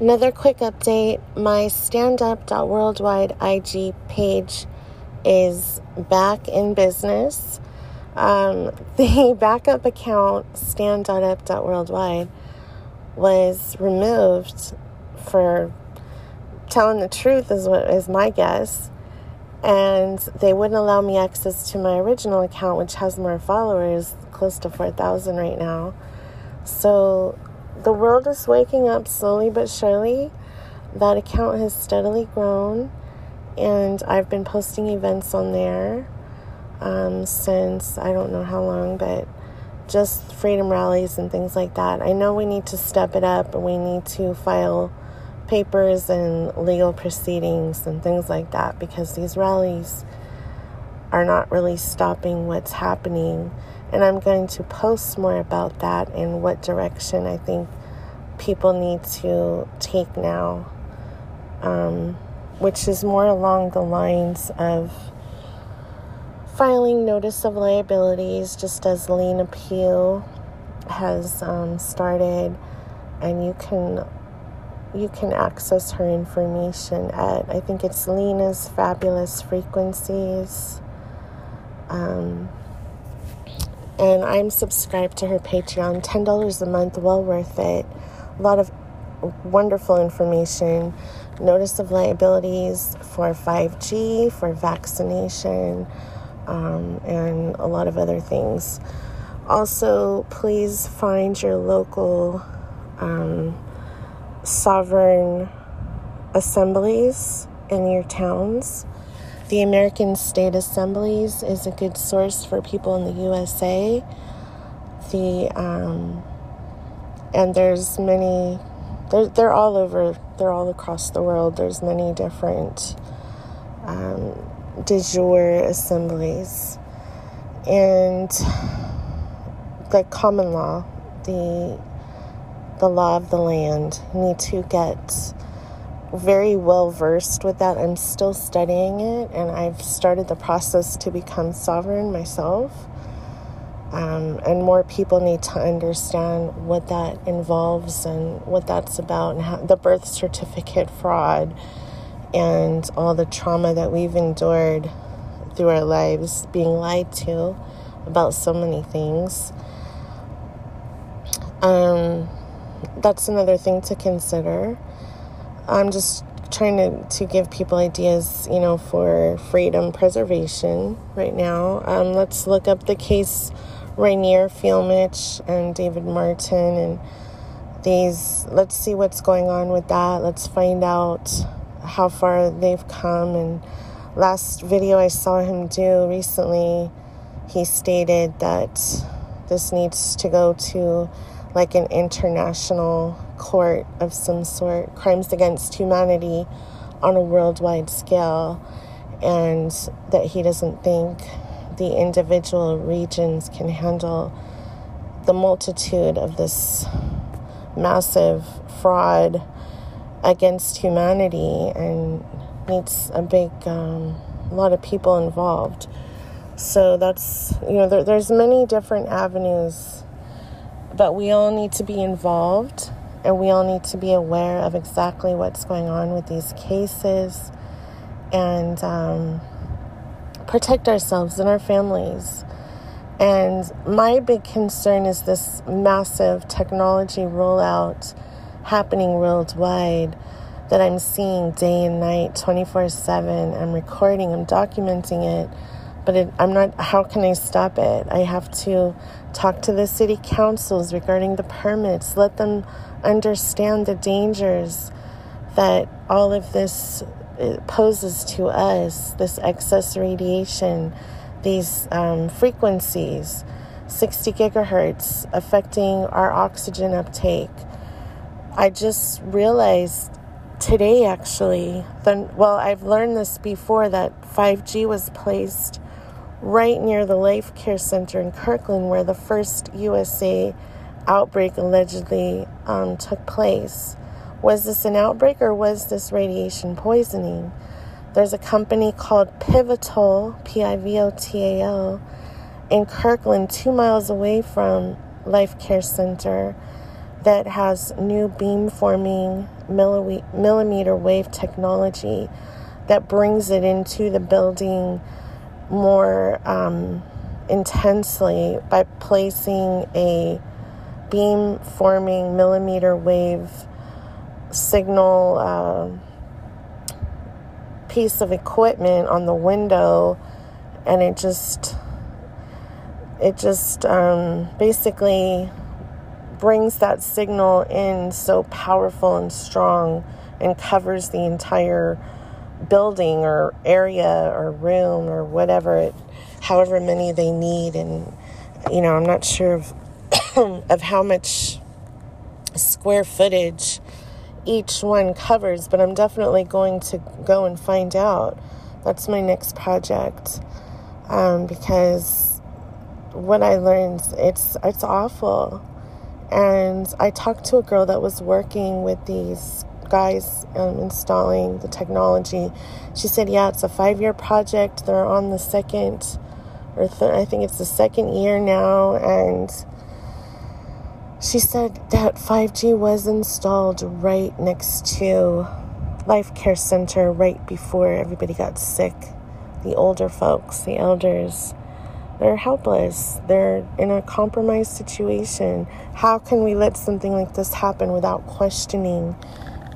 Another quick update my standup.worldwide IG page is back in business. Um, the backup account, stand.up.worldwide, was removed for telling the truth, is what is my guess. And they wouldn't allow me access to my original account, which has more followers, close to 4,000 right now. So the world is waking up slowly but surely. That account has steadily grown, and I've been posting events on there um, since I don't know how long, but just freedom rallies and things like that. I know we need to step it up and we need to file papers and legal proceedings and things like that because these rallies are not really stopping what's happening. And I'm going to post more about that and what direction I think people need to take now, um, which is more along the lines of filing notice of liabilities, just as lien appeal has um, started, and you can you can access her information at I think it's Lena's Fabulous Frequencies. Um, and I'm subscribed to her Patreon, ten dollars a month, well worth it. A lot of wonderful information. Notice of liabilities for 5G, for vaccination, um, and a lot of other things. Also, please find your local um, sovereign assemblies in your towns. The American State Assemblies is a good source for people in the USA. The um, and there's many. They're they're all over. They're all across the world. There's many different um, de jure assemblies, and the common law, the the law of the land. need to get very well versed with that. I'm still studying it, and I've started the process to become sovereign myself. Um, and more people need to understand what that involves and what that's about, and how, the birth certificate fraud, and all the trauma that we've endured through our lives, being lied to about so many things. Um, that's another thing to consider. I'm just trying to, to give people ideas, you know, for freedom preservation right now. Um, let's look up the case Reiner Fuellmich and David Martin and these. Let's see what's going on with that. Let's find out how far they've come. And last video I saw him do recently, he stated that this needs to go to like an international court of some sort, crimes against humanity on a worldwide scale, and that he doesn't think the individual regions can handle the multitude of this massive fraud against humanity and needs a big um, lot of people involved. So that's you know there, there's many different avenues but we all need to be involved and we all need to be aware of exactly what's going on with these cases and um, protect ourselves and our families. And my big concern is this massive technology rollout happening worldwide that I'm seeing day and night, 24 7. I'm recording, I'm documenting it but it, I'm not, how can I stop it? I have to talk to the city councils regarding the permits, let them understand the dangers that all of this uh, poses to us this excess radiation, these um, frequencies, 60 gigahertz, affecting our oxygen uptake. I just realized today, actually, then, well, I've learned this before that 5G was placed right near the Life Care Center in Kirkland, where the first USA outbreak allegedly um, took place. Was this an outbreak or was this radiation poisoning? There's a company called Pivotal, P I V O T A L, in Kirkland, two miles away from Life Care Center, that has new beam forming millimeter wave technology that brings it into the building more um, intensely by placing a beam forming millimeter wave signal uh, piece of equipment on the window and it just it just um, basically brings that signal in so powerful and strong and covers the entire building or area or room or whatever it however many they need. And you know i'm not sure of of how much square footage each one covers but i'm definitely going to go and find out. That's my next project. Um, because what i learned it's it's awful. And i talked to a girl that was working with these guys um, installing the technology. She said, Yeah, it's a five year project. They're on the second, or th- I think it's the second year now. And she said that 5G was installed right next to Life Care Center right before everybody got sick. The older folks, the elders, they're helpless. They're in a compromised situation. How can we let something like this happen without questioning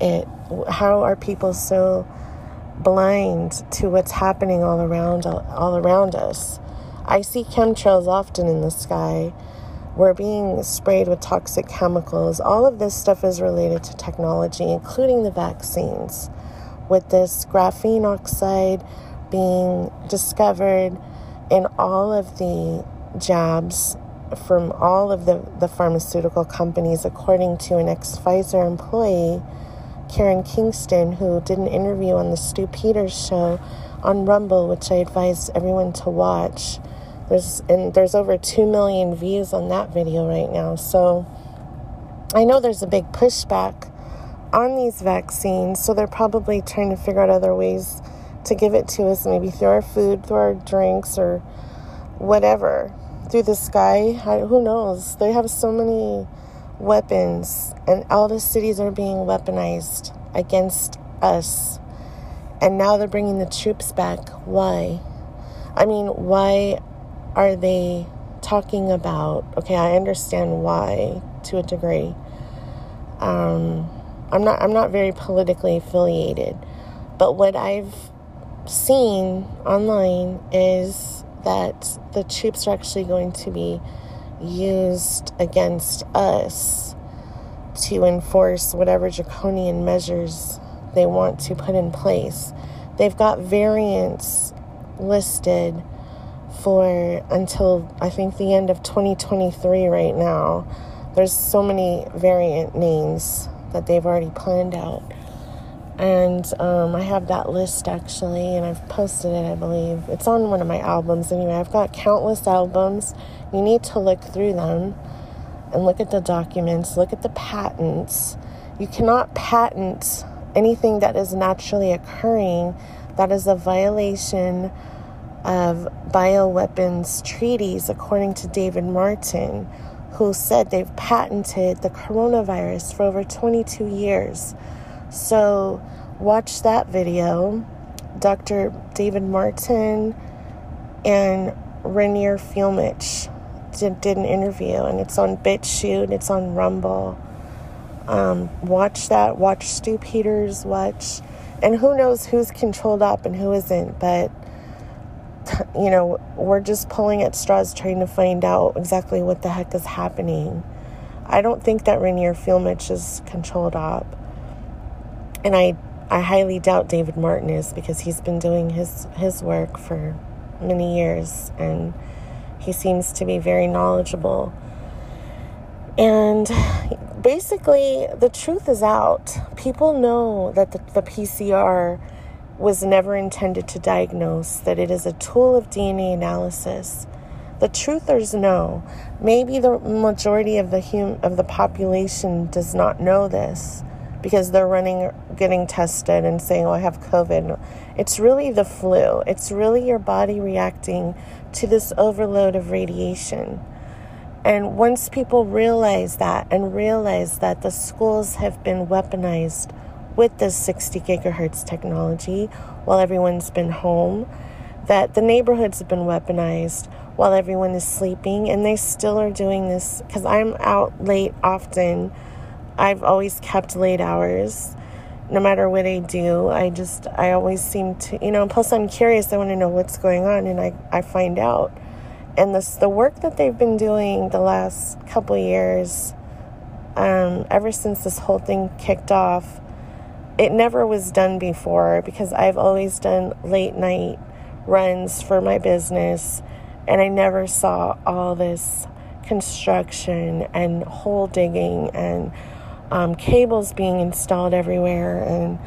it how are people so blind to what's happening all around all around us? I see chemtrails often in the sky. We're being sprayed with toxic chemicals. All of this stuff is related to technology including the vaccines. With this graphene oxide being discovered in all of the jabs from all of the, the pharmaceutical companies according to an ex-pfizer employee Karen Kingston, who did an interview on the Stu Peters show on Rumble, which I advise everyone to watch. There's and there's over two million views on that video right now. So I know there's a big pushback on these vaccines, so they're probably trying to figure out other ways to give it to us, maybe through our food, through our drinks, or whatever, through the sky. who knows? They have so many weapons, and all the cities are being weaponized against us. And now they're bringing the troops back. Why? I mean, why are they talking about? Okay, I understand why to a degree. Um, I'm not. I'm not very politically affiliated, but what I've seen online is that the troops are actually going to be used against us to enforce whatever draconian measures they want to put in place. They've got variants listed for until I think the end of 2023 right now. There's so many variant names that they've already planned out. And um, I have that list actually, and I've posted it, I believe. It's on one of my albums anyway. I've got countless albums you need to look through them and look at the documents, look at the patents. You cannot patent anything that is naturally occurring that is a violation of bioweapons treaties, according to David Martin, who said they've patented the coronavirus for over 22 years. So, watch that video. Dr. David Martin and Reiner Fuellmich did, did an interview, and it's on BitChute, it's on Rumble. Um, watch that. Watch Stu Peters. Watch, and who knows who's controlled up and who isn't. But you know, we're just pulling at straws trying to find out exactly what the heck is happening. I don't think that Reiner Fuellmich is controlled up, and I I highly doubt David Martin is because he's been doing his his work for many years and he seems to be very knowledgeable. And basically, the truth is out. People know that the, the PCR was never intended to diagnose, that it is a tool of DNA analysis. The truthers know. Maybe the majority of the hum- of the population does not know this because they're running getting tested and saying, "Oh, I have COVID." It's really the flu. It's really your body reacting to this overload of radiation. And once people realize that and realize that the schools have been weaponized with this 60 gigahertz technology while everyone's been home, that the neighborhoods have been weaponized while everyone is sleeping, and they still are doing this because I'm out late often. I've always kept late hours no matter what I do. I just, I always seem to, you know, plus I'm curious. I want to know what's going on, and I, I find out. And this, the work that they've been doing the last couple years, um, ever since this whole thing kicked off, it never was done before because I've always done late night runs for my business and I never saw all this construction and hole digging and um, cables being installed everywhere. And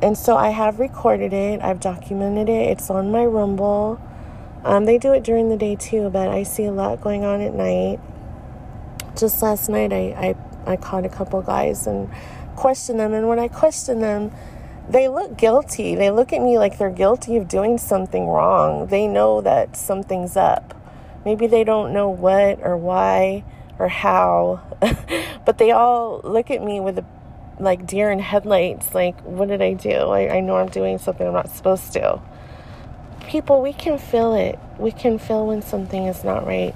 and so I have recorded it. I've documented it. It's on my rumble. Um, they do it during the day too but I see a lot going on at night. Just last night I, I, I caught a couple guys and questioned them. And when I questioned them they look guilty. They look at me like they're guilty of doing something wrong. They know that something's up. Maybe they don't know what or why or how, but they all look at me with a, like deer in headlights like, what did I do? I, I know I'm doing something I'm not supposed to. People, we can feel it. We can feel when something is not right.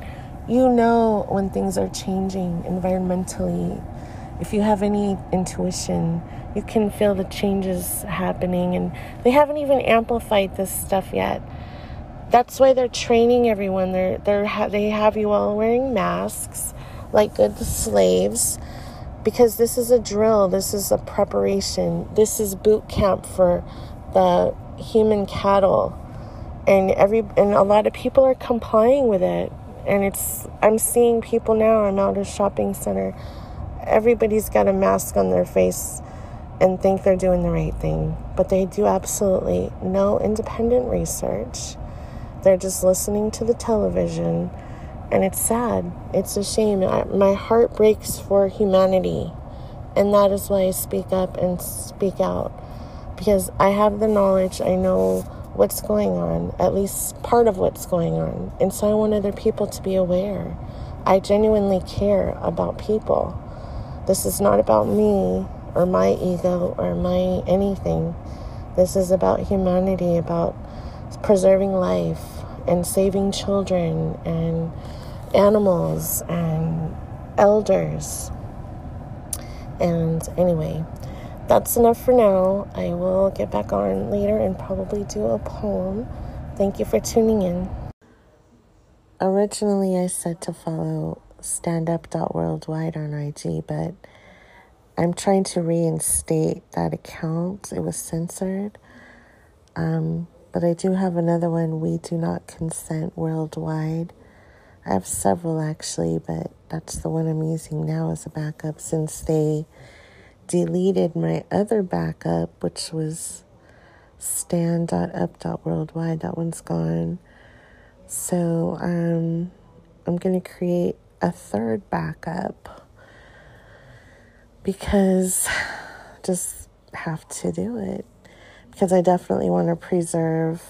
You know when things are changing environmentally. If you have any intuition, you can feel the changes happening, and they haven't even amplified this stuff yet. That's why they're training everyone. They're they're ha- they have you all wearing masks like good slaves because this is a drill. This is a preparation. This is boot camp for the human cattle, and every and a lot of people are complying with it. And it's I'm seeing people now. I'm out at a shopping center. Everybody's got a mask on their face and think they're doing the right thing, but they do absolutely no independent research. They're just listening to the television, and it's sad. It's a shame. I, my heart breaks for humanity, and that is why I speak up and speak out because I have the knowledge, I know what's going on, at least part of what's going on, and so I want other people to be aware. I genuinely care about people. This is not about me or my ego or my anything. This is about humanity, about preserving life and saving children and animals and elders. And anyway, that's enough for now. I will get back on later and probably do a poem. Thank you for tuning in. Originally, I said to follow standup.worldwide on IG, but I'm trying to reinstate that account. It was censored. Um, but I do have another one, We Do Not Consent Worldwide. I have several actually, but that's the one I'm using now as a backup since they deleted my other backup, which was stand.up.worldwide. That one's gone. So um, I'm going to create a third backup because just have to do it because I definitely want to preserve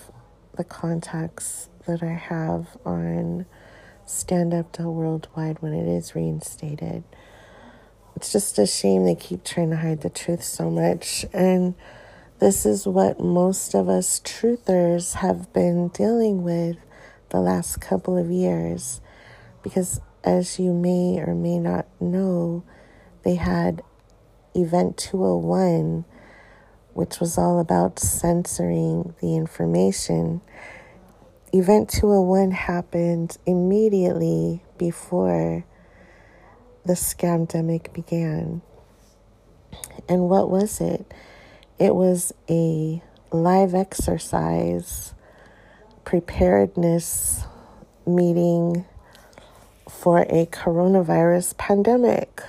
the contacts that I have on Stand Up to Worldwide when it is reinstated. It's just a shame they keep trying to hide the truth so much. And this is what most of us truthers have been dealing with the last couple of years. Because as you may or may not know, they had Event 201, which was all about censoring the information. Event 201 happened immediately before the scamdemic began. And what was it? It was a live exercise preparedness meeting for a coronavirus pandemic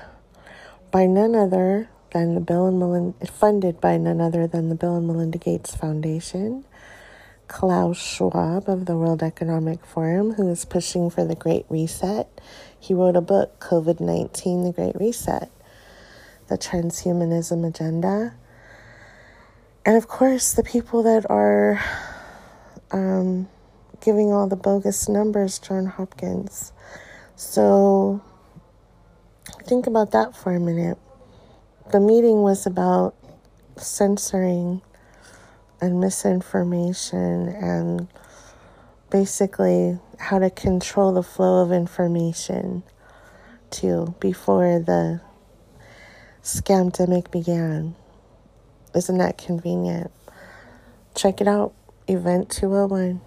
by none other than the Bill and Melinda, funded by none other than the Bill and Melinda Gates Foundation, Klaus Schwab of the World Economic Forum, who is pushing for the Great Reset. He wrote a book, COVID 19 The Great Reset, the Transhumanism Agenda. And of course, the people that are um, giving all the bogus numbers, John Hopkins. So think about that for a minute. The meeting was about censoring and misinformation and basically how to control the flow of information too before the scamdemic began. Isn't that convenient? Check it out, Event 201.